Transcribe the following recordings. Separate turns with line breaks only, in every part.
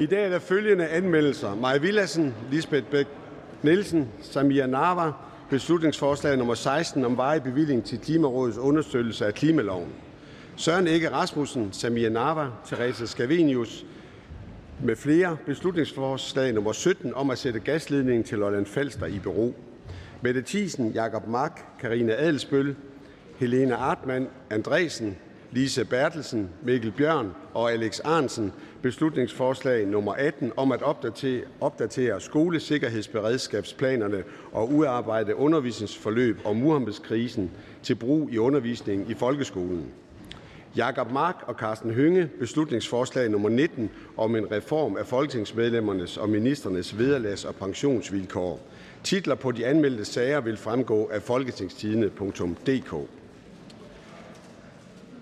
I dag er der følgende anmeldelser. Maja Villassen, Lisbeth Bæk Nielsen, Samia Nava, beslutningsforslag nummer 16 om varig bevilling til Klimarådets understøttelse af klimaloven. Søren Ikke Rasmussen, Samia Nava, Therese Scavenius med flere beslutningsforslag nummer 17 om at sætte gasledningen til Lolland Falster i bero. Mette Thiesen, Jakob Mark, Karina Adelsbøl, Helena Artmann Andresen, Lise Bertelsen, Mikkel Bjørn og Alex Arnsen beslutningsforslag nummer 18 om at opdatere, opdatere skolesikkerhedsberedskabsplanerne og udarbejde undervisningsforløb om Muhammeds-krisen til brug i undervisningen i folkeskolen. Jakob Mark og Carsten Hønge beslutningsforslag nummer 19 om en reform af folketingsmedlemmernes og ministernes vederlags- og pensionsvilkår. Titler på de anmeldte sager vil fremgå af folketingstidene.dk.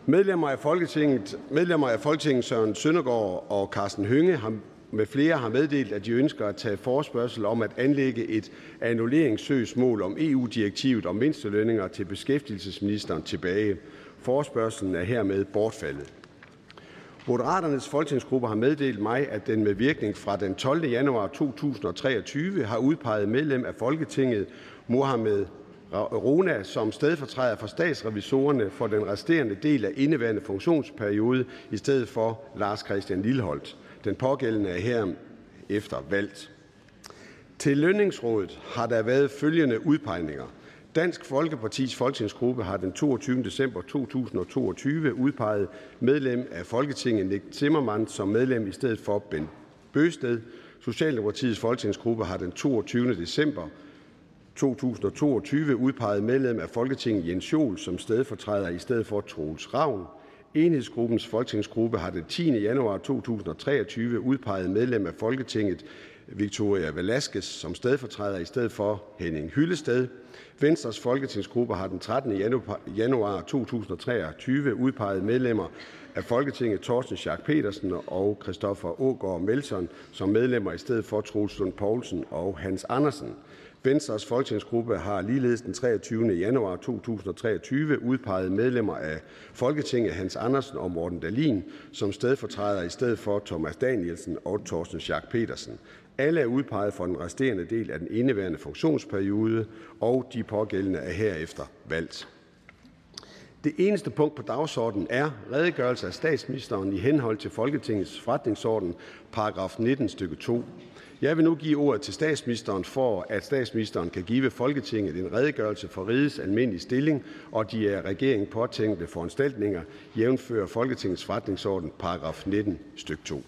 Medlemmer af Folketinget, medlemmer af Folketinget Søren Søndergaard og Carsten Hønge har med flere har meddelt, at de ønsker at tage forspørgsel om at anlægge et annulleringssøgsmål om EU-direktivet om mindstelønninger til beskæftigelsesministeren tilbage. Forspørgselen er hermed bortfaldet. Moderaternes folketingsgruppe har meddelt mig, at den med virkning fra den 12. januar 2023 har udpeget medlem af Folketinget Mohamed Rona som stedfortræder for statsrevisorerne for den resterende del af indeværende funktionsperiode i stedet for Lars Christian Lilleholdt. Den pågældende er her efter valgt. Til lønningsrådet har der været følgende udpegninger. Dansk Folkepartis folketingsgruppe har den 22. december 2022 udpeget medlem af Folketinget Nick Zimmermann som medlem i stedet for Ben Bøsted. Socialdemokratiets folketingsgruppe har den 22. december 2022 udpeget medlem af Folketinget Jens Joel som stedfortræder i stedet for Troels Ravn. Enhedsgruppens folketingsgruppe har den 10. januar 2023 udpeget medlem af Folketinget Victoria Velasquez som stedfortræder i stedet for Henning Hyllested. Venstres folketingsgruppe har den 13. januar 2023 udpeget medlemmer af Folketinget Torsten Schack Petersen og Christoffer Ågaard Melson som medlemmer i stedet for Troels Lund Poulsen og Hans Andersen. Venstres folketingsgruppe har ligeledes den 23. januar 2023 udpeget medlemmer af Folketinget Hans Andersen og Morten Dalin som stedfortræder i stedet for Thomas Danielsen og Torsten Schack Petersen. Alle er udpeget for den resterende del af den indeværende funktionsperiode, og de pågældende er herefter valgt. Det eneste punkt på dagsordenen er redegørelse af statsministeren i henhold til Folketingets forretningsorden, paragraf 19 stykke 2. Jeg vil nu give ordet til statsministeren for, at statsministeren kan give Folketinget en redegørelse for rigets almindelige stilling og de af regeringen påtænkte foranstaltninger, jævnfører Folketingets forretningsorden, paragraf 19 stykke 2.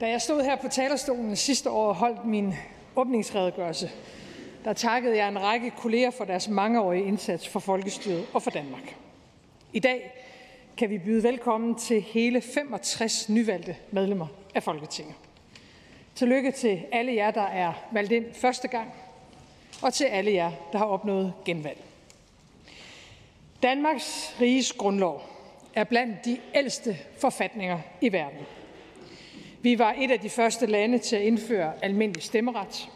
Da jeg stod her på talerstolen sidste år og holdt min åbningsredegørelse, der takkede jeg en række kolleger for deres mangeårige indsats for folkestyret og for Danmark. I dag kan vi byde velkommen til hele 65 nyvalgte medlemmer af Folketinget. Tillykke til alle jer, der er valgt ind første gang, og til alle jer, der har opnået genvalg. Danmarks riges grundlov er blandt de ældste forfatninger i verden. Vi var et af de første lande til at indføre almindelig stemmeret.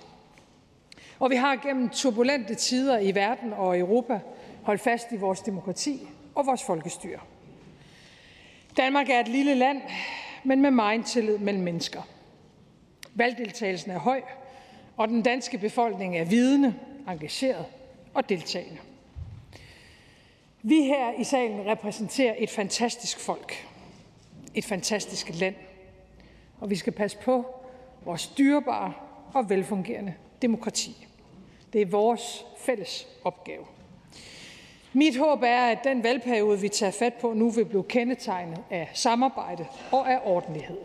Og vi har gennem turbulente tider i verden og Europa holdt fast i vores demokrati og vores folkestyre. Danmark er et lille land, men med meget tillid mellem mennesker. Valgdeltagelsen er høj, og den danske befolkning er vidende, engageret og deltagende. Vi her i salen repræsenterer et fantastisk folk, et fantastisk land, og vi skal passe på vores dyrebare og velfungerende demokrati. Det er vores fælles opgave. Mit håb er, at den valgperiode, vi tager fat på nu, vil blive kendetegnet af samarbejde og af ordentlighed.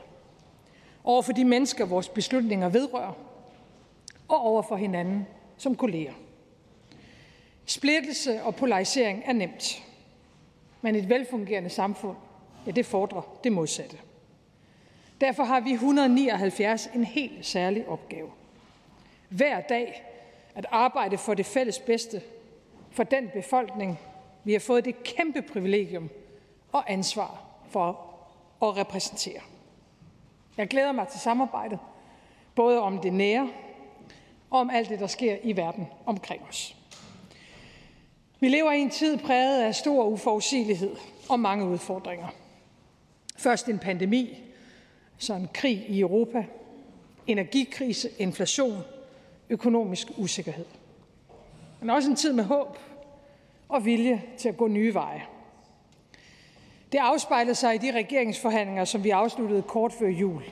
Over for de mennesker, vores beslutninger vedrører, og over for hinanden som kolleger. Splittelse og polarisering er nemt, men et velfungerende samfund, ja, det fordrer det modsatte. Derfor har vi 179 en helt særlig opgave. Hver dag at arbejde for det fælles bedste for den befolkning, vi har fået det kæmpe privilegium og ansvar for at repræsentere. Jeg glæder mig til samarbejdet, både om det nære og om alt det, der sker i verden omkring os. Vi lever i en tid præget af stor uforudsigelighed og mange udfordringer. Først en pandemi, så en krig i Europa, energikrise, inflation, økonomisk usikkerhed. Men også en tid med håb og vilje til at gå nye veje. Det afspejlede sig i de regeringsforhandlinger, som vi afsluttede kort før jul.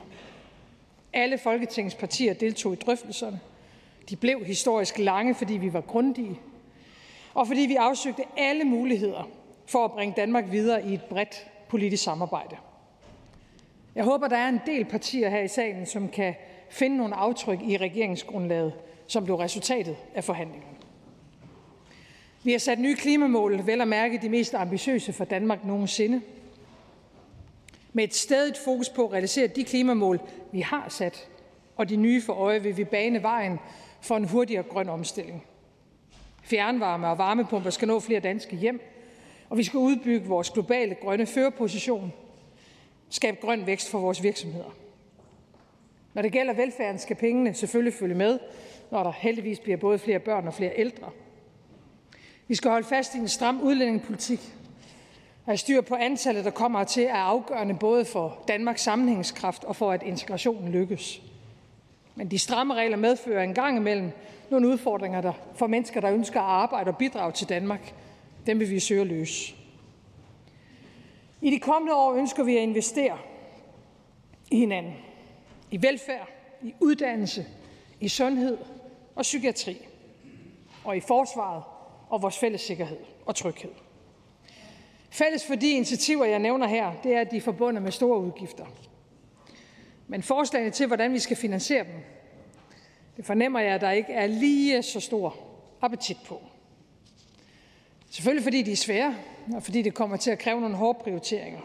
Alle Folketingets partier deltog i drøftelserne. De blev historisk lange, fordi vi var grundige, og fordi vi afsøgte alle muligheder for at bringe Danmark videre i et bredt politisk samarbejde. Jeg håber, der er en del partier her i salen, som kan finde nogle aftryk i regeringsgrundlaget, som blev resultatet af forhandlingerne. Vi har sat nye klimamål, vel at mærke de mest ambitiøse for Danmark nogensinde. Med et stedigt fokus på at realisere de klimamål, vi har sat, og de nye for øje, vil vi bane vejen for en hurtigere grøn omstilling. Fjernvarme og varmepumper skal nå flere danske hjem, og vi skal udbygge vores globale grønne førerposition, skabe grøn vækst for vores virksomheder. Når det gælder velfærden, skal pengene selvfølgelig følge med, når der heldigvis bliver både flere børn og flere ældre. Vi skal holde fast i en stram udlændingepolitik. At styr på antallet, der kommer til, er afgørende både for Danmarks sammenhængskraft og for, at integrationen lykkes. Men de stramme regler medfører en gang imellem nogle udfordringer der for mennesker, der ønsker at arbejde og bidrage til Danmark. Dem vil vi søge at løse. I de kommende år ønsker vi at investere i hinanden. I velfærd, i uddannelse, i sundhed og psykiatri. Og i forsvaret og vores fælles sikkerhed og tryghed. Fælles for de initiativer, jeg nævner her, det er, at de er forbundet med store udgifter. Men forslagene til, hvordan vi skal finansiere dem, det fornemmer jeg, at der ikke er lige så stor appetit på. Selvfølgelig fordi de er svære, og fordi det kommer til at kræve nogle hårde prioriteringer.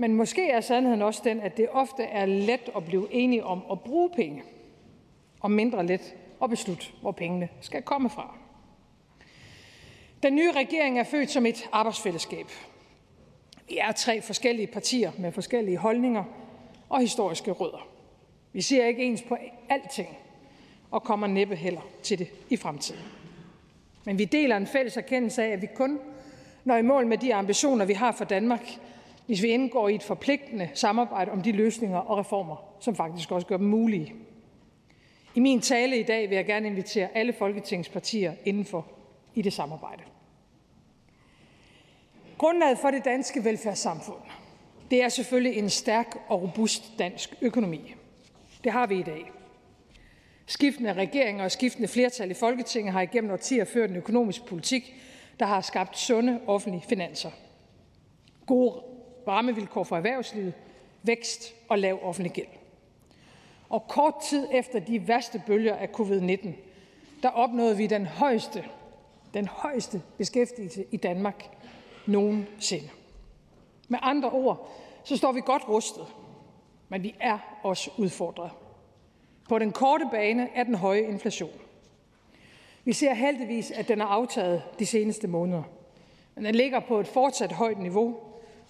Men måske er sandheden også den, at det ofte er let at blive enige om at bruge penge, og mindre let at beslutte, hvor pengene skal komme fra. Den nye regering er født som et arbejdsfællesskab. Vi er tre forskellige partier med forskellige holdninger og historiske rødder. Vi ser ikke ens på alting og kommer næppe heller til det i fremtiden. Men vi deler en fælles erkendelse af, at vi kun når i mål med de ambitioner, vi har for Danmark, hvis vi indgår i et forpligtende samarbejde om de løsninger og reformer, som faktisk også gør dem mulige. I min tale i dag vil jeg gerne invitere alle Folketingets partier indenfor i det samarbejde. Grundlaget for det danske velfærdssamfund, det er selvfølgelig en stærk og robust dansk økonomi. Det har vi i dag. Skiftende regeringer og skiftende flertal i Folketinget har igennem årtier ført en økonomisk politik, der har skabt sunde offentlige finanser. Gode rammevilkår for erhvervslivet, vækst og lav offentlig gæld. Og kort tid efter de værste bølger af covid-19, der opnåede vi den højeste, den højeste beskæftigelse i Danmark nogensinde. Med andre ord, så står vi godt rustet, men vi er også udfordret. På den korte bane er den høje inflation. Vi ser heldigvis, at den er aftaget de seneste måneder. Men den ligger på et fortsat højt niveau,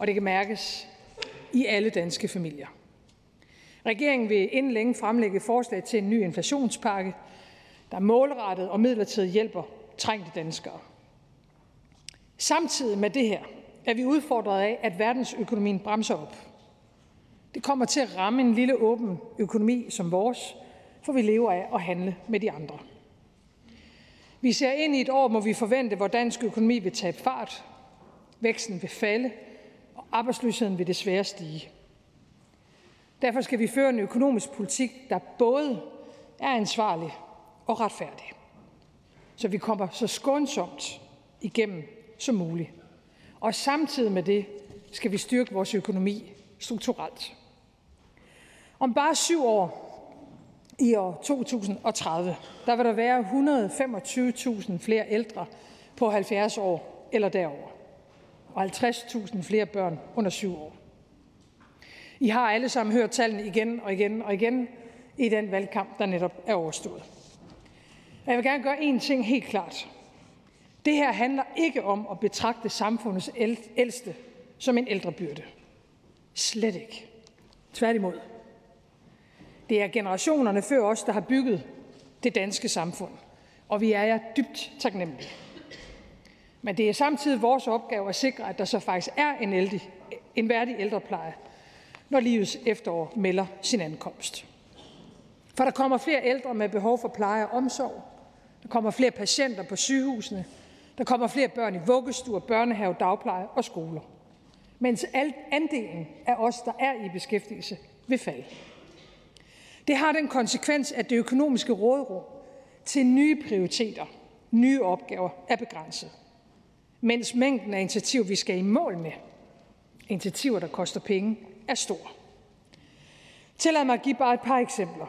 og det kan mærkes i alle danske familier. Regeringen vil inden længe fremlægge forslag til en ny inflationspakke, der målrettet og midlertidigt hjælper trængte danskere. Samtidig med det her er vi udfordret af, at verdensøkonomien bremser op. Det kommer til at ramme en lille åben økonomi som vores, for vi lever af at handle med de andre. Vi ser ind i et år, hvor vi forvente, hvor dansk økonomi vil tabe fart, væksten vil falde, arbejdsløsheden vil desværre stige. Derfor skal vi føre en økonomisk politik, der både er ansvarlig og retfærdig, så vi kommer så skånsomt igennem som muligt. Og samtidig med det skal vi styrke vores økonomi strukturelt. Om bare syv år, i år 2030, der vil der være 125.000 flere ældre på 70 år eller derover, og 50.000 flere børn under syv år. I har alle sammen hørt tallene igen og igen og igen i den valgkamp, der netop er overstået. Jeg vil gerne gøre én ting helt klart. Det her handler ikke om at betragte samfundets ældste som en ældrebyrde. Slet ikke. Tværtimod. Det er generationerne før os, der har bygget det danske samfund, og vi er jer dybt taknemmelige. Men det er samtidig vores opgave at sikre, at der så faktisk er en, elde, en værdig ældrepleje, når livets efterår melder sin ankomst. For der kommer flere ældre med behov for pleje og omsorg. Der kommer flere patienter på sygehusene. Der kommer flere børn i vuggestuer, børnehave, dagpleje og skoler. Mens andelen af os, der er i beskæftigelse, vil falde. Det har den konsekvens, at det økonomiske råderum til nye prioriteter, nye opgaver er begrænset. Mens mængden af initiativer, vi skal i mål med, initiativer, der koster penge, er stor. Tillad mig at give bare et par eksempler.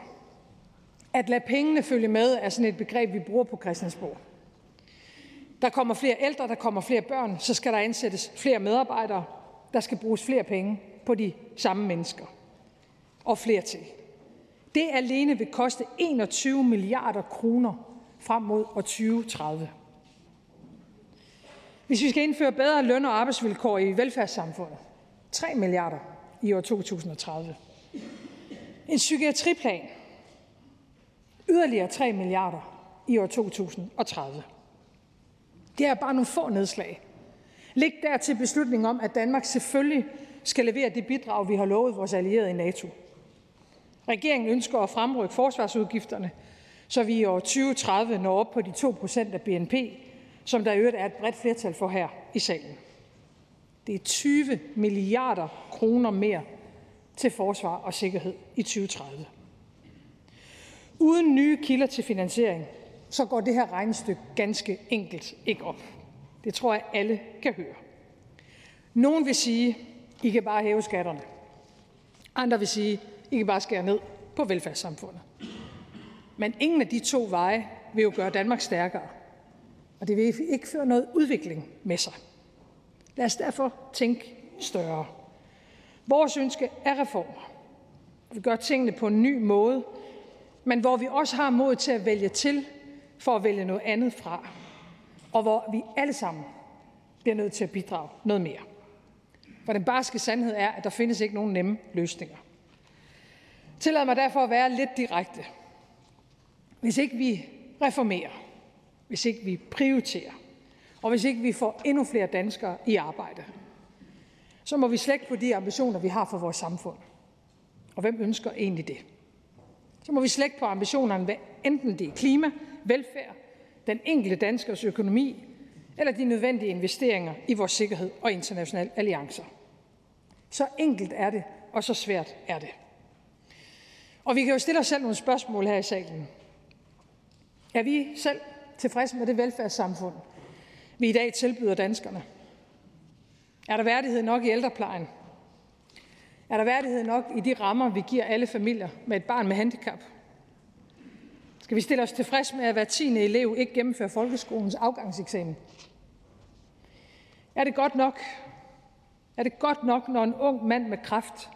At lade pengene følge med er sådan et begreb, vi bruger på Christiansborg. Der kommer flere ældre, der kommer flere børn, så skal der ansættes flere medarbejdere, der skal bruges flere penge på de samme mennesker. Og flere til. Det alene vil koste 21 milliarder kroner frem mod år 2030. Hvis vi skal indføre bedre løn- og arbejdsvilkår i velfærdssamfundet, 3 milliarder i år 2030. En psykiatriplan, yderligere 3 milliarder i år 2030. Det er bare nogle få nedslag. Læg der til beslutningen om, at Danmark selvfølgelig skal levere det bidrag, vi har lovet vores allierede i NATO. Regeringen ønsker at fremrykke forsvarsudgifterne, så vi i år 2030 når op på de 2 procent af BNP, som der i øvrigt er et bredt flertal for her i salen. Det er 20 milliarder kroner mere til forsvar og sikkerhed i 2030. Uden nye kilder til finansiering, så går det her regnestykke ganske enkelt ikke op. Det tror jeg alle kan høre. Nogen vil sige, I kan bare hæve skatterne. Andre vil sige, I kan bare skære ned på velfærdssamfundet. Men ingen af de to veje vil jo gøre Danmark stærkere. Og det vil ikke føre noget udvikling med sig. Lad os derfor tænke større. Vores ønske er reformer. Vi gør tingene på en ny måde, men hvor vi også har mod til at vælge til for at vælge noget andet fra, og hvor vi alle sammen bliver nødt til at bidrage noget mere. For den barske sandhed er, at der findes ikke nogen nemme løsninger. Tillad mig derfor at være lidt direkte. Hvis ikke vi reformerer, hvis ikke vi prioriterer, og hvis ikke vi får endnu flere danskere i arbejde, så må vi slække på de ambitioner, vi har for vores samfund. Og hvem ønsker egentlig det? Så må vi slække på ambitionerne, hvad enten det er klima, velfærd, den enkelte danskers økonomi eller de nødvendige investeringer i vores sikkerhed og internationale alliancer. Så enkelt er det, og så svært er det. Og vi kan jo stille os selv nogle spørgsmål her i salen. Er vi selv tilfredse med det velfærdssamfund, vi i dag tilbyder danskerne? Er der værdighed nok i ældreplejen? Er der værdighed nok i de rammer, vi giver alle familier med et barn med handicap? Skal vi stille os tilfreds med, at hver tiende elev ikke gennemfører folkeskolens afgangseksamen? Er det godt nok? Er det godt nok, når en ung mand med kræft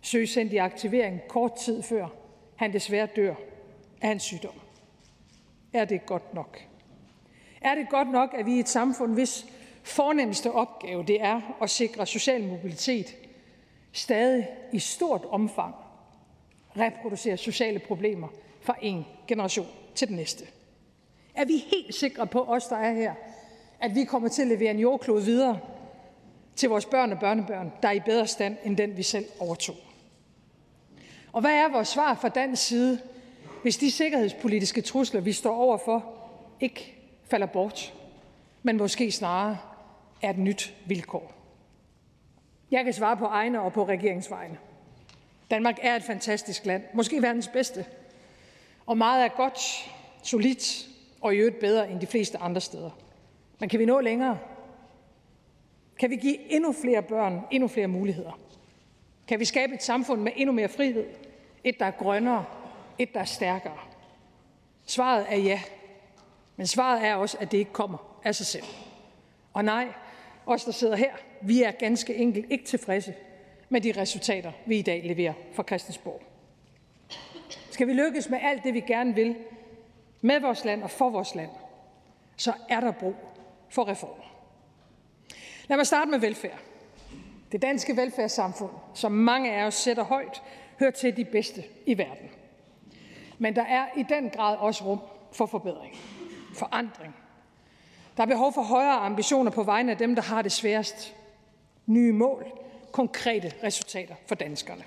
søges sendt i aktivering kort tid før han desværre dør af hans sygdom? Er det godt nok? Er det godt nok, at vi i et samfund, hvis fornemmeste opgave det er at sikre social mobilitet, stadig i stort omfang reproducerer sociale problemer fra en generation til den næste? Er vi helt sikre på, os der er her, at vi kommer til at levere en jordklode videre til vores børn og børnebørn, der er i bedre stand end den, vi selv overtog? Og hvad er vores svar fra dansk side, hvis de sikkerhedspolitiske trusler, vi står overfor, ikke falder bort, men måske snarere er et nyt vilkår? Jeg kan svare på egne og på regeringsvegne. Danmark er et fantastisk land, måske verdens bedste. Og meget er godt, solidt og i øvrigt bedre end de fleste andre steder. Men kan vi nå længere? Kan vi give endnu flere børn endnu flere muligheder? Kan vi skabe et samfund med endnu mere frihed? Et, der er grønnere, et, der er stærkere? Svaret er ja. Men svaret er også, at det ikke kommer af sig selv. Og nej, os der sidder her, vi er ganske enkelt ikke tilfredse med de resultater, vi i dag leverer fra Christiansborg. Skal vi lykkes med alt det, vi gerne vil med vores land og for vores land, så er der brug for reformer. Lad mig starte med velfærd. Det danske velfærdssamfund, som mange af os sætter højt, hører til de bedste i verden. Men der er i den grad også rum for forbedring, forandring. Der er behov for højere ambitioner på vegne af dem, der har det sværest. Nye mål, konkrete resultater for danskerne.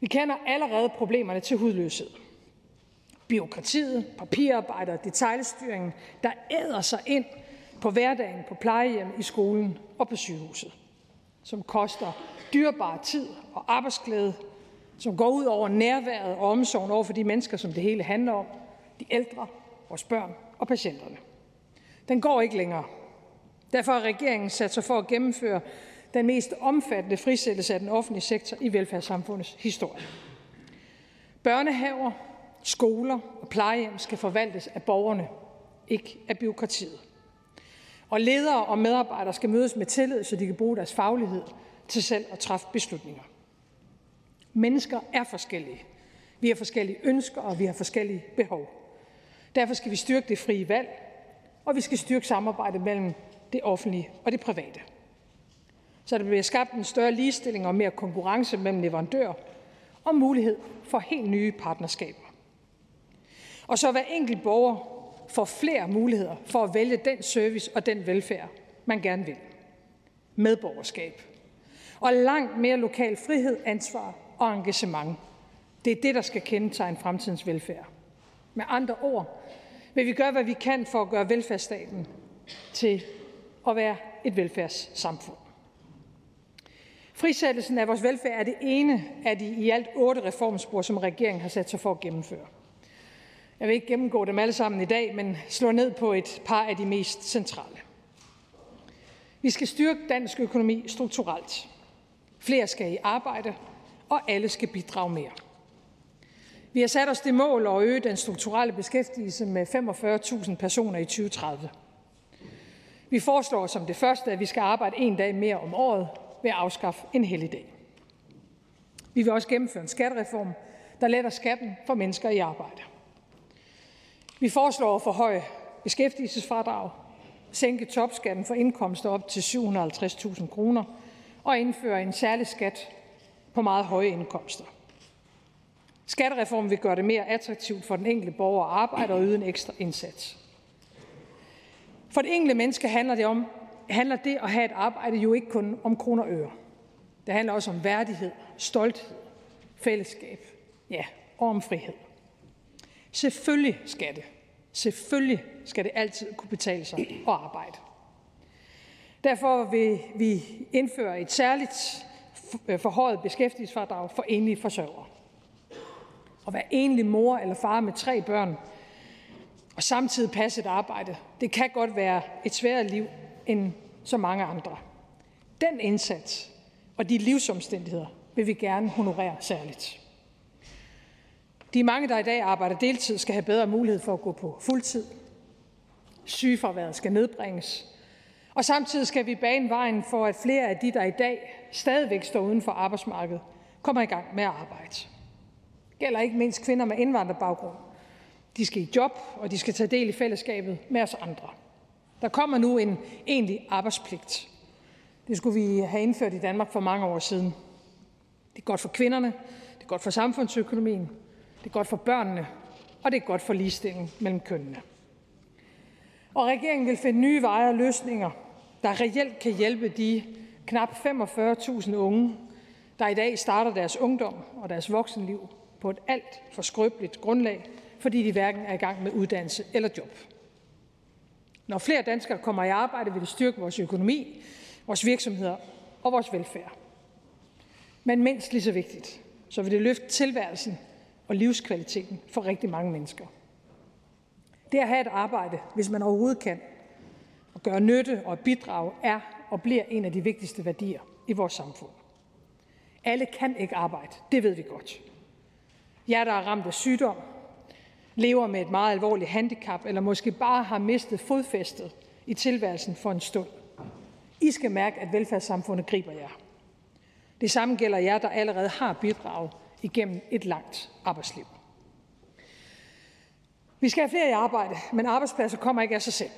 Vi kender allerede problemerne til hudløshed. Biokratiet, papirarbejder, detaljstyringen, der æder sig ind på hverdagen, på plejehjem, i skolen og på sygehuset. Som koster dyrbar tid og arbejdsglæde, som går ud over nærværet og omsorgen over for de mennesker, som det hele handler om, de ældre, vores børn og patienterne. Den går ikke længere. Derfor har regeringen sat sig for at gennemføre den mest omfattende frisættelse af den offentlige sektor i velfærdssamfundets historie. Børnehaver, skoler og plejehjem skal forvaltes af borgerne, ikke af byråkratiet. Og ledere og medarbejdere skal mødes med tillid, så de kan bruge deres faglighed til selv at træffe beslutninger. Mennesker er forskellige. Vi har forskellige ønsker, og vi har forskellige behov. Derfor skal vi styrke det frie valg, og vi skal styrke samarbejdet mellem det offentlige og det private. Så der bliver skabt en større ligestilling og mere konkurrence mellem leverandører og mulighed for helt nye partnerskaber. Og så hver enkelt borger får flere muligheder for at vælge den service og den velfærd, man gerne vil. Medborgerskab. Og langt mere lokal frihed, ansvar og engagement. Det er det, der skal kendetegne fremtidens velfærd. Med andre ord vil vi gøre, hvad vi kan for at gøre velfærdsstaten til at være et velfærdssamfund. Frisættelsen af vores velfærd er det ene af de i alt otte reformspor, som regeringen har sat sig for at gennemføre. Jeg vil ikke gennemgå dem alle sammen i dag, men slå ned på et par af de mest centrale. Vi skal styrke dansk økonomi strukturelt. Flere skal i arbejde, og alle skal bidrage mere. Vi har sat os det mål at øge den strukturelle beskæftigelse med 45.000 personer i 2030. Vi foreslår som det første, at vi skal arbejde en dag mere om året ved at afskaffe en helligdag. Vi vil også gennemføre en skattereform, der letter skatten for mennesker i arbejde. Vi foreslår at forhøje beskæftigelsesfradrag, sænke topskatten for indkomster op til 750.000 kroner og indføre en særlig skat på meget høje indkomster. Skattereformen vil gøre det mere attraktivt for den enkelte borger at arbejde og yde en ekstra indsats. For det enkelte menneske handler det, om, handler det at have et arbejde jo ikke kun om kroner og øre. Det handler også om værdighed, stolthed, fællesskab, ja, og om frihed. Selvfølgelig skal det. Selvfølgelig skal det altid kunne betale sig at arbejde. Derfor vil vi indføre et særligt Øh, forhøjet beskæftigelsesfradrag for enlige forsørgere. At være enlig mor eller far med tre børn og samtidig passe et arbejde, det kan godt være et sværere liv end så mange andre. Den indsats og de livsomstændigheder vil vi gerne honorere særligt. De mange, der i dag arbejder deltid, skal have bedre mulighed for at gå på fuldtid. Sygefraværet skal nedbringes. Og samtidig skal vi bane vejen for, at flere af de, der i dag stadigvæk står uden for arbejdsmarkedet, kommer i gang med at arbejde. Det gælder ikke mindst kvinder med indvandrerbaggrund. De skal i job, og de skal tage del i fællesskabet med os andre. Der kommer nu en egentlig arbejdspligt. Det skulle vi have indført i Danmark for mange år siden. Det er godt for kvinderne, det er godt for samfundsøkonomien, det er godt for børnene, og det er godt for ligestillingen mellem kønnene. Og regeringen vil finde nye veje og løsninger, der reelt kan hjælpe de knap 45.000 unge, der i dag starter deres ungdom og deres voksenliv på et alt for skrøbeligt grundlag, fordi de hverken er i gang med uddannelse eller job. Når flere danskere kommer i arbejde, vil det styrke vores økonomi, vores virksomheder og vores velfærd. Men mindst lige så vigtigt, så vil det løfte tilværelsen og livskvaliteten for rigtig mange mennesker. Det at have et arbejde, hvis man overhovedet kan, og gøre nytte og bidrage, er og bliver en af de vigtigste værdier i vores samfund. Alle kan ikke arbejde, det ved vi godt. Jer, der er ramt af sygdom, lever med et meget alvorligt handicap, eller måske bare har mistet fodfæstet i tilværelsen for en stund. I skal mærke, at velfærdssamfundet griber jer. Det samme gælder jer, der allerede har bidraget igennem et langt arbejdsliv. Vi skal have flere i arbejde, men arbejdspladser kommer ikke af sig selv.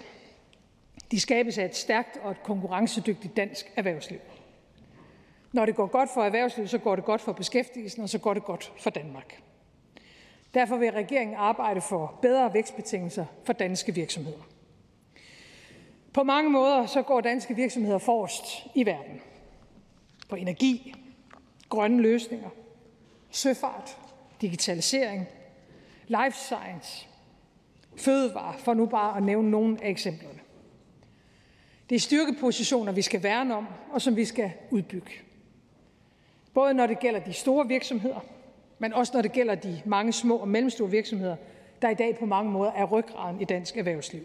De skabes af et stærkt og et konkurrencedygtigt dansk erhvervsliv. Når det går godt for erhvervslivet, så går det godt for beskæftigelsen, og så går det godt for Danmark. Derfor vil regeringen arbejde for bedre vækstbetingelser for danske virksomheder. På mange måder så går danske virksomheder forrest i verden. På energi, grønne løsninger, søfart, digitalisering, life science, fødevare, for nu bare at nævne nogle af eksemplerne. Det er styrkepositioner, vi skal værne om, og som vi skal udbygge. Både når det gælder de store virksomheder, men også når det gælder de mange små og mellemstore virksomheder, der i dag på mange måder er ryggraden i dansk erhvervsliv.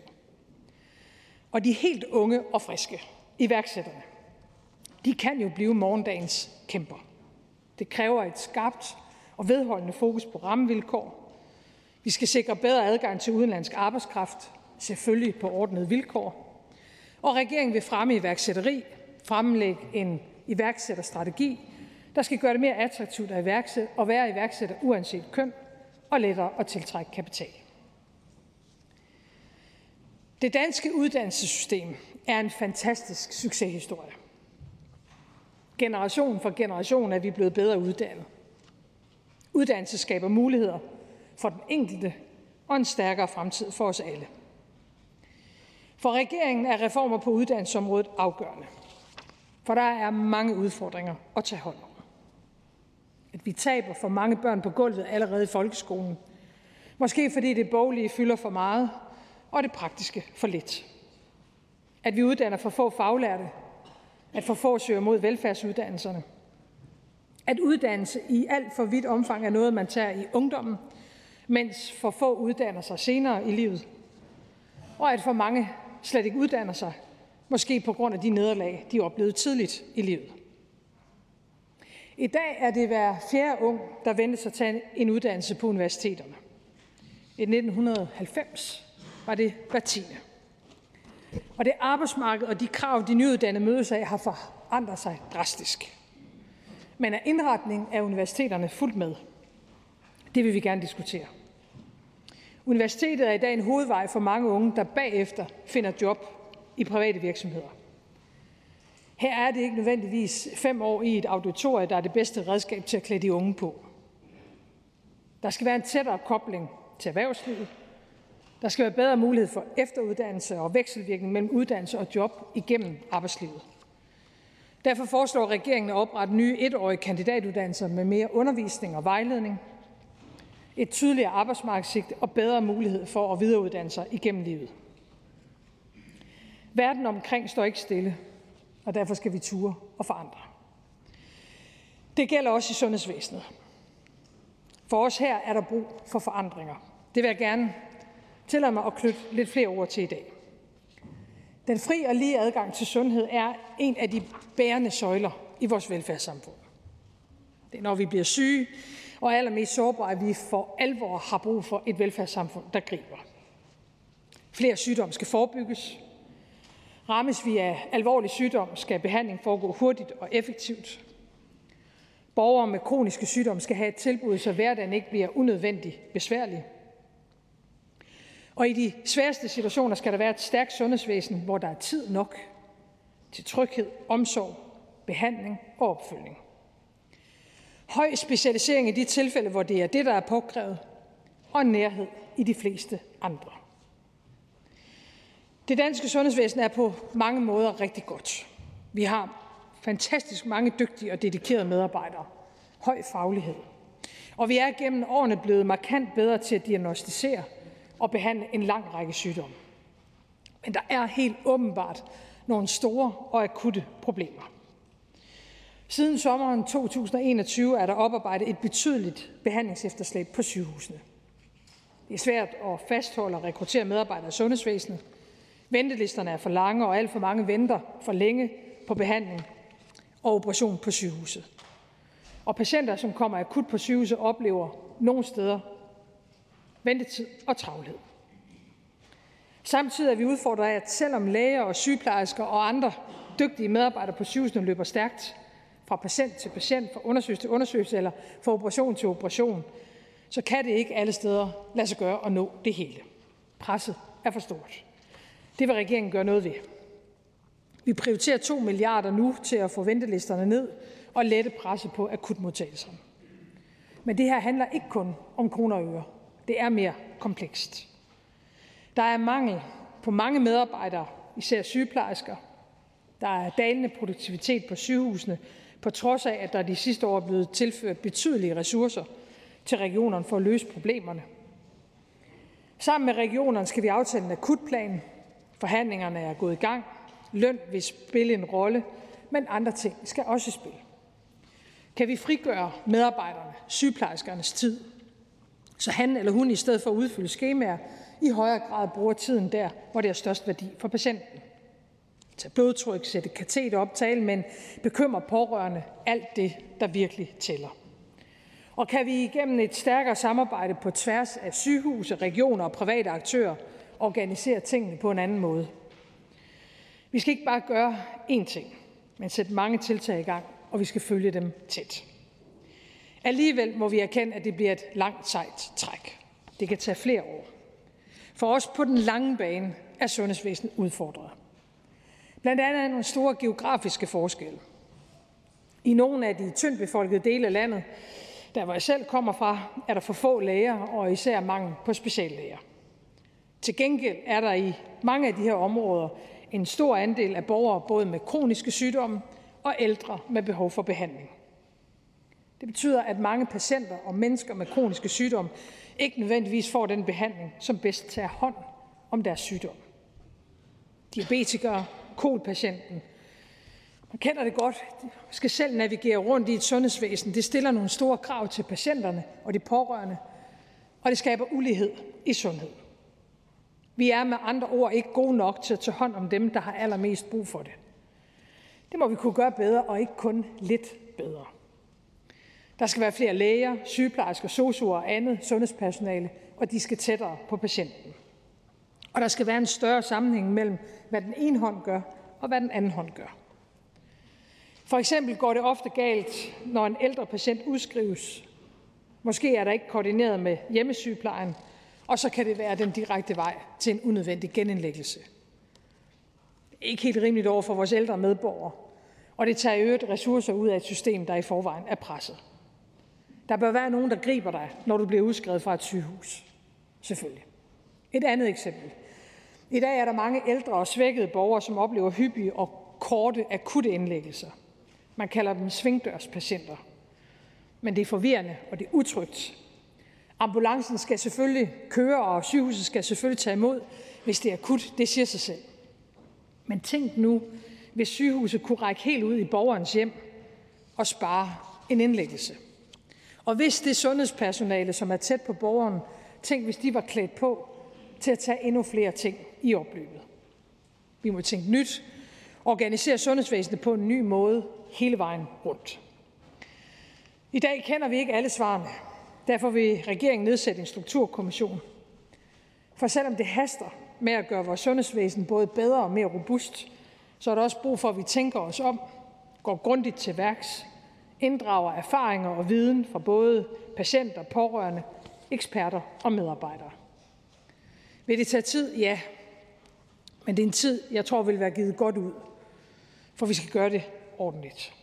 Og de helt unge og friske, iværksætterne, de kan jo blive morgendagens kæmper. Det kræver et skarpt og vedholdende fokus på rammevilkår. Vi skal sikre bedre adgang til udenlandsk arbejdskraft, selvfølgelig på ordnede vilkår. Og regeringen vil fremme iværksætteri, fremlægge en iværksætterstrategi, der skal gøre det mere attraktivt at, iværksætte, at være iværksætter uanset køn og lettere at tiltrække kapital. Det danske uddannelsessystem er en fantastisk succeshistorie. Generation for generation er vi blevet bedre uddannet. Uddannelse skaber muligheder for den enkelte og en stærkere fremtid for os alle. For regeringen er reformer på uddannelsesområdet afgørende, for der er mange udfordringer at tage hånd om. At vi taber for mange børn på gulvet allerede i folkeskolen. Måske fordi det boglige fylder for meget, og det praktiske for lidt. At vi uddanner for få faglærte, at for få søger mod velfærdsuddannelserne. At uddannelse i alt for vidt omfang er noget, man tager i ungdommen, mens for få uddanner sig senere i livet. Og at for mange slet ikke uddanner sig, måske på grund af de nederlag, de oplevede tidligt i livet. I dag er det hver fjerde ung, der venter sig at tage en uddannelse på universiteterne. I 1990 var det hver tiende. Og det arbejdsmarked og de krav, de nyuddannede mødes af, har forandret sig drastisk. Men er indretningen af universiteterne fuldt med? Det vil vi gerne diskutere. Universitetet er i dag en hovedvej for mange unge, der bagefter finder job i private virksomheder. Her er det ikke nødvendigvis fem år i et auditorie, der er det bedste redskab til at klæde de unge på. Der skal være en tættere kobling til erhvervslivet. Der skal være bedre mulighed for efteruddannelse og vekselvirkning mellem uddannelse og job igennem arbejdslivet. Derfor foreslår regeringen at oprette nye etårige kandidatuddannelser med mere undervisning og vejledning, et tydeligere arbejdsmarkedssigt og bedre mulighed for at videreuddanne sig igennem livet. Verden omkring står ikke stille, og derfor skal vi ture og forandre. Det gælder også i sundhedsvæsenet. For os her er der brug for forandringer. Det vil jeg gerne tillade mig at knytte lidt flere ord til i dag. Den fri og lige adgang til sundhed er en af de bærende søjler i vores velfærdssamfund. Det er når vi bliver syge og allermest sårbare, at vi for alvor har brug for et velfærdssamfund, der griber. Flere sygdomme skal forebygges, Rammes vi af alvorlig sygdom, skal behandling foregå hurtigt og effektivt. Borgere med kroniske sygdomme skal have et tilbud, så hverdagen ikke bliver unødvendigt besværlig. Og i de sværeste situationer skal der være et stærkt sundhedsvæsen, hvor der er tid nok til tryghed, omsorg, behandling og opfølgning. Høj specialisering i de tilfælde, hvor det er det, der er påkrævet, og nærhed i de fleste andre. Det danske sundhedsvæsen er på mange måder rigtig godt. Vi har fantastisk mange dygtige og dedikerede medarbejdere. Høj faglighed. Og vi er gennem årene blevet markant bedre til at diagnostisere og behandle en lang række sygdomme. Men der er helt åbenbart nogle store og akutte problemer. Siden sommeren 2021 er der oparbejdet et betydeligt behandlingsefterslæb på sygehusene. Det er svært at fastholde og rekruttere medarbejdere i sundhedsvæsenet, Ventelisterne er for lange, og alt for mange venter for længe på behandling og operation på sygehuset. Og patienter, som kommer akut på sygehuset, oplever nogle steder ventetid og travlhed. Samtidig er vi udfordret af, at selvom læger og sygeplejersker og andre dygtige medarbejdere på sygehusene løber stærkt fra patient til patient, fra undersøgelse til undersøgelse eller fra operation til operation, så kan det ikke alle steder lade sig gøre at nå det hele. Presset er for stort. Det vil regeringen gøre noget ved. Vi prioriterer 2 milliarder nu til at få ventelisterne ned og lette presset på akutmodtagelserne. Men det her handler ikke kun om kroner og øre. Det er mere komplekst. Der er mangel på mange medarbejdere især sygeplejersker. Der er dalende produktivitet på sygehusene, på trods af, at der de sidste år er blevet tilført betydelige ressourcer til regionerne for at løse problemerne. Sammen med regionerne skal vi aftale en akutplan. Forhandlingerne er gået i gang. Løn vil spille en rolle, men andre ting skal også spille. Kan vi frigøre medarbejderne, sygeplejerskernes tid, så han eller hun i stedet for at udfylde skemaer i højere grad bruger tiden der, hvor det har størst værdi for patienten tage blodtryk, sætte kateter op, tale men bekymre pårørende, alt det, der virkelig tæller. Og kan vi igennem et stærkere samarbejde på tværs af sygehuse, regioner og private aktører organisere tingene på en anden måde? Vi skal ikke bare gøre én ting, men sætte mange tiltag i gang, og vi skal følge dem tæt. Alligevel må vi erkende, at det bliver et langt sejt træk. Det kan tage flere år. For os på den lange bane er sundhedsvæsenet udfordret. Blandt andet er nogle store geografiske forskelle. I nogle af de tyndt befolkede dele af landet, der hvor jeg selv kommer fra, er der for få læger og især mangel på speciallæger. Til gengæld er der i mange af de her områder en stor andel af borgere både med kroniske sygdomme og ældre med behov for behandling. Det betyder, at mange patienter og mennesker med kroniske sygdomme ikke nødvendigvis får den behandling, som bedst tager hånd om deres sygdom. Diabetikere, kolpatienten, man kender det godt, skal selv navigere rundt i et sundhedsvæsen. Det stiller nogle store krav til patienterne og de pårørende, og det skaber ulighed i sundhed. Vi er med andre ord ikke gode nok til at tage hånd om dem, der har allermest brug for det. Det må vi kunne gøre bedre, og ikke kun lidt bedre. Der skal være flere læger, sygeplejersker, sosuer og andet sundhedspersonale, og de skal tættere på patienten. Og der skal være en større sammenhæng mellem, hvad den ene hånd gør, og hvad den anden hånd gør. For eksempel går det ofte galt, når en ældre patient udskrives. Måske er der ikke koordineret med hjemmesygeplejen, og så kan det være den direkte vej til en unødvendig genindlæggelse. Ikke helt rimeligt over for vores ældre medborgere, og det tager i øvrigt ressourcer ud af et system, der i forvejen er presset. Der bør være nogen, der griber dig, når du bliver udskrevet fra et sygehus. Selvfølgelig. Et andet eksempel. I dag er der mange ældre og svækkede borgere, som oplever hyppige og korte akutte indlæggelser. Man kalder dem svingdørspatienter. Men det er forvirrende, og det er utrygt. Ambulancen skal selvfølgelig køre, og sygehuset skal selvfølgelig tage imod, hvis det er akut. Det siger sig selv. Men tænk nu, hvis sygehuset kunne række helt ud i borgerens hjem og spare en indlæggelse. Og hvis det sundhedspersonale, som er tæt på borgeren, tænk hvis de var klædt på til at tage endnu flere ting i opløbet. Vi må tænke nyt, organisere sundhedsvæsenet på en ny måde hele vejen rundt. I dag kender vi ikke alle svarene. Derfor vil regeringen nedsætte en strukturkommission. For selvom det haster med at gøre vores sundhedsvæsen både bedre og mere robust, så er der også brug for, at vi tænker os om, går grundigt til værks, inddrager erfaringer og viden fra både patienter, pårørende, eksperter og medarbejdere. Vil det tage tid? Ja. Men det er en tid, jeg tror vil være givet godt ud, for vi skal gøre det ordentligt.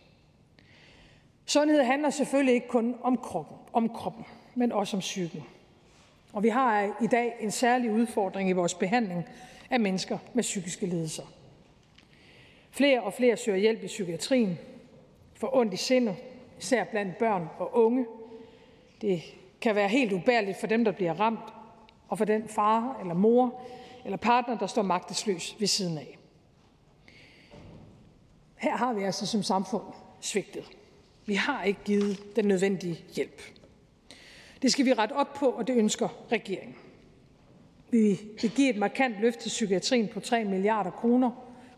Sundhed handler selvfølgelig ikke kun om kroppen, om kroppen, men også om psyken. Og vi har i dag en særlig udfordring i vores behandling af mennesker med psykiske lidelser. Flere og flere søger hjælp i psykiatrien, for ondt i sindet, især blandt børn og unge. Det kan være helt ubærligt for dem, der bliver ramt, og for den far eller mor eller partner, der står magtesløs ved siden af. Her har vi altså som samfund svigtet. Vi har ikke givet den nødvendige hjælp. Det skal vi rette op på, og det ønsker regeringen. Vi vil give et markant løft til psykiatrien på 3 milliarder kroner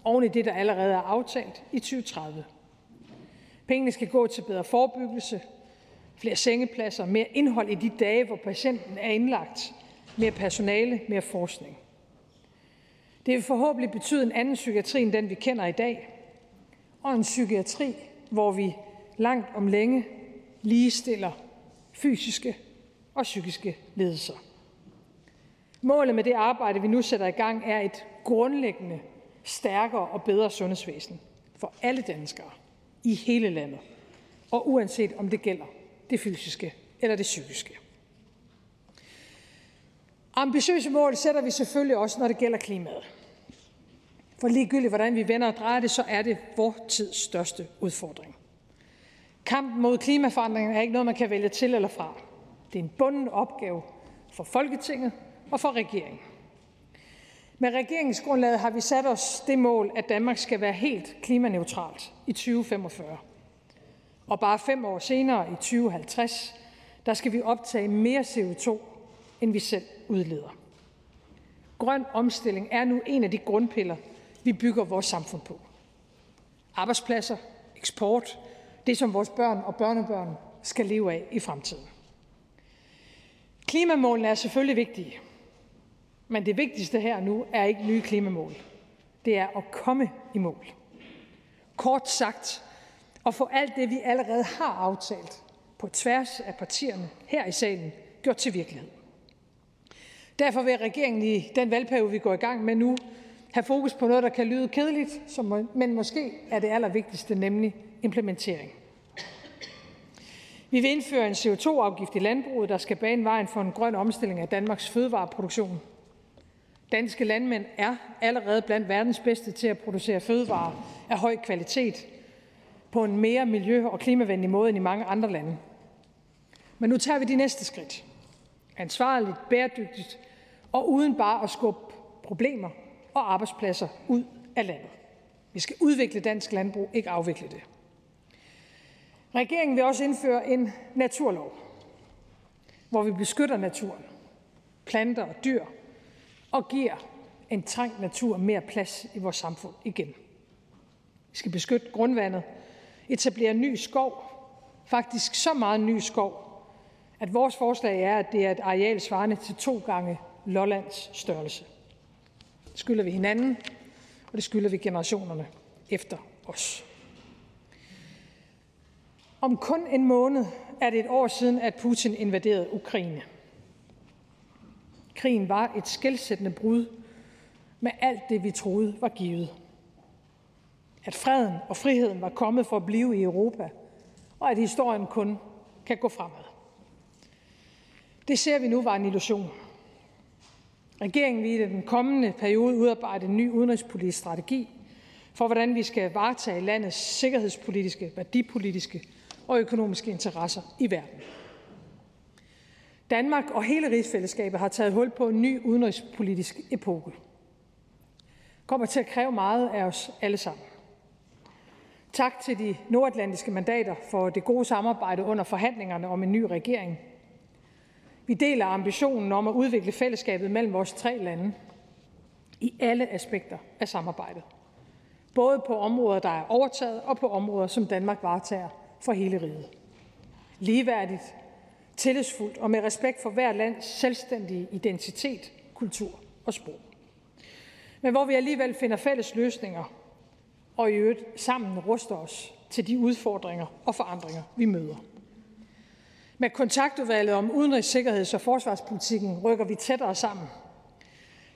oven i det, der allerede er aftalt i 2030. Pengene skal gå til bedre forebyggelse, flere sengepladser, mere indhold i de dage, hvor patienten er indlagt, mere personale, mere forskning. Det vil forhåbentlig betyde en anden psykiatri end den, vi kender i dag, og en psykiatri, hvor vi langt om længe ligestiller fysiske og psykiske lidelser. Målet med det arbejde, vi nu sætter i gang, er et grundlæggende stærkere og bedre sundhedsvæsen for alle danskere i hele landet, og uanset om det gælder det fysiske eller det psykiske. Ambitiøse mål sætter vi selvfølgelig også, når det gælder klimaet. For ligegyldigt hvordan vi vender og drejer det, så er det vores tids største udfordring. Kampen mod klimaforandringen er ikke noget, man kan vælge til eller fra. Det er en bunden opgave for Folketinget og for regeringen. Med regeringsgrundlaget har vi sat os det mål, at Danmark skal være helt klimaneutralt i 2045. Og bare fem år senere, i 2050, der skal vi optage mere CO2, end vi selv udleder. Grøn omstilling er nu en af de grundpiller, vi bygger vores samfund på. Arbejdspladser, eksport, det som vores børn og børnebørn skal leve af i fremtiden. Klimamålene er selvfølgelig vigtige, men det vigtigste her nu er ikke nye klimamål. Det er at komme i mål. Kort sagt, at få alt det, vi allerede har aftalt på tværs af partierne her i salen, gjort til virkelighed. Derfor vil regeringen i den valgperiode, vi går i gang med nu, have fokus på noget, der kan lyde kedeligt, men måske er det allervigtigste, nemlig implementering. Vi vil indføre en CO2-afgift i landbruget, der skal bane vejen for en grøn omstilling af Danmarks fødevareproduktion. Danske landmænd er allerede blandt verdens bedste til at producere fødevarer af høj kvalitet på en mere miljø- og klimavenlig måde end i mange andre lande. Men nu tager vi de næste skridt. Ansvarligt, bæredygtigt og uden bare at skubbe problemer og arbejdspladser ud af landet. Vi skal udvikle dansk landbrug, ikke afvikle det. Regeringen vil også indføre en naturlov, hvor vi beskytter naturen, planter og dyr og giver en trængt natur mere plads i vores samfund igen. Vi skal beskytte grundvandet, etablere ny skov, faktisk så meget ny skov, at vores forslag er, at det er et areal svarende til to gange Lollands størrelse. Det skylder vi hinanden, og det skylder vi generationerne efter os. Om kun en måned er det et år siden, at Putin invaderede Ukraine. Krigen var et skældsættende brud med alt det, vi troede var givet. At freden og friheden var kommet for at blive i Europa, og at historien kun kan gå fremad. Det ser vi nu var en illusion. Regeringen vil i den kommende periode udarbejde en ny udenrigspolitisk strategi for, hvordan vi skal varetage landets sikkerhedspolitiske, værdipolitiske og økonomiske interesser i verden. Danmark og hele rigsfællesskabet har taget hul på en ny udenrigspolitisk epoke. Det kommer til at kræve meget af os alle sammen. Tak til de nordatlantiske mandater for det gode samarbejde under forhandlingerne om en ny regering. Vi deler ambitionen om at udvikle fællesskabet mellem vores tre lande i alle aspekter af samarbejdet. Både på områder, der er overtaget, og på områder, som Danmark varetager for hele riget. Ligeværdigt, tillidsfuldt og med respekt for hver lands selvstændige identitet, kultur og sprog. Men hvor vi alligevel finder fælles løsninger og i øvrigt sammen ruster os til de udfordringer og forandringer, vi møder. Med kontaktudvalget om udenrigs-, sikkerheds- og forsvarspolitikken rykker vi tættere sammen.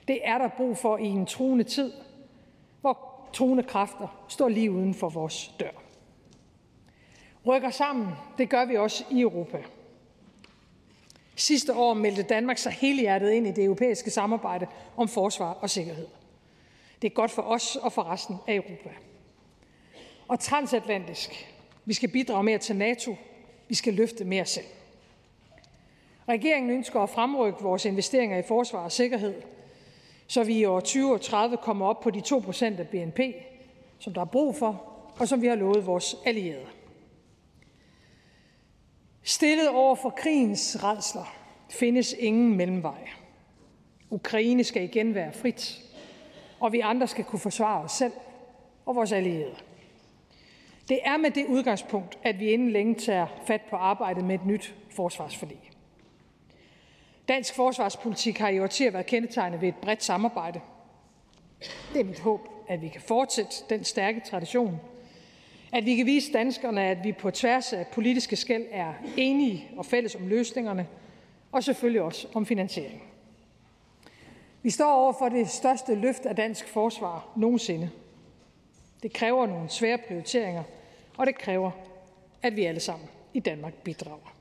Det er der brug for i en truende tid, hvor truende kræfter står lige uden for vores dør. Rykker sammen, det gør vi også i Europa. Sidste år meldte Danmark sig helhjertet ind i det europæiske samarbejde om forsvar og sikkerhed. Det er godt for os og for resten af Europa. Og transatlantisk. Vi skal bidrage mere til NATO. Vi skal løfte mere selv. Regeringen ønsker at fremrykke vores investeringer i forsvar og sikkerhed, så vi i år 2030 kommer op på de 2 procent af BNP, som der er brug for, og som vi har lovet vores allierede. Stillet over for krigens redsler findes ingen mellemvej. Ukraine skal igen være frit, og vi andre skal kunne forsvare os selv og vores allierede. Det er med det udgangspunkt, at vi inden længe tager fat på arbejdet med et nyt forsvarsforlig. Dansk forsvarspolitik har i årtier været kendetegnet ved et bredt samarbejde. Det er mit håb, at vi kan fortsætte den stærke tradition – at vi kan vise danskerne, at vi på tværs af politiske skæld er enige og fælles om løsningerne, og selvfølgelig også om finansiering. Vi står over for det største løft af dansk forsvar nogensinde. Det kræver nogle svære prioriteringer, og det kræver, at vi alle sammen i Danmark bidrager.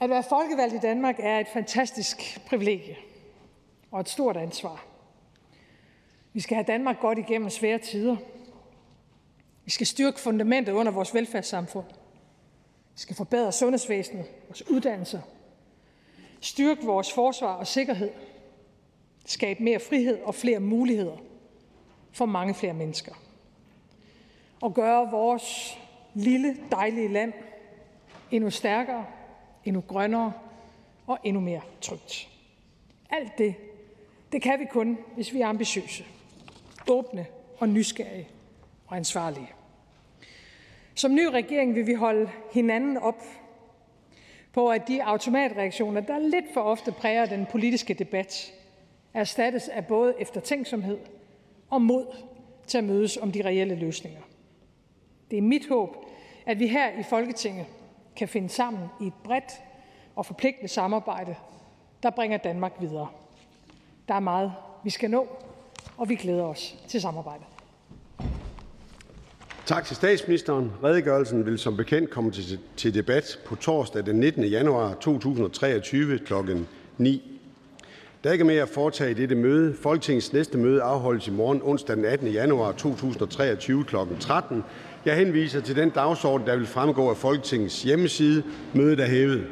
At være folkevalgt i Danmark er et fantastisk privilegie og et stort ansvar. Vi skal have Danmark godt igennem svære tider. Vi skal styrke fundamentet under vores velfærdssamfund. Vi skal forbedre sundhedsvæsenet, vores uddannelser, styrke vores forsvar og sikkerhed, skabe mere frihed og flere muligheder for mange flere mennesker, og gøre vores lille, dejlige land endnu stærkere, endnu grønnere og endnu mere trygt. Alt det, det kan vi kun, hvis vi er ambitiøse, åbne og nysgerrige og ansvarlige. Som ny regering vil vi holde hinanden op på, at de automatreaktioner, der lidt for ofte præger den politiske debat, erstattes af både eftertænksomhed og mod til at mødes om de reelle løsninger. Det er mit håb, at vi her i Folketinget kan finde sammen i et bredt og forpligtende samarbejde, der bringer Danmark videre. Der er meget, vi skal nå, og vi glæder os til samarbejdet.
Tak til statsministeren. Redegørelsen vil som bekendt komme til, til debat på torsdag den 19. januar 2023 kl. 9. Der er ikke mere at foretage i dette møde. Folketingets næste møde afholdes i morgen onsdag den 18. januar 2023 kl. 13. Jeg henviser til den dagsorden, der vil fremgå af Folketingets hjemmeside. Mødet er hævet.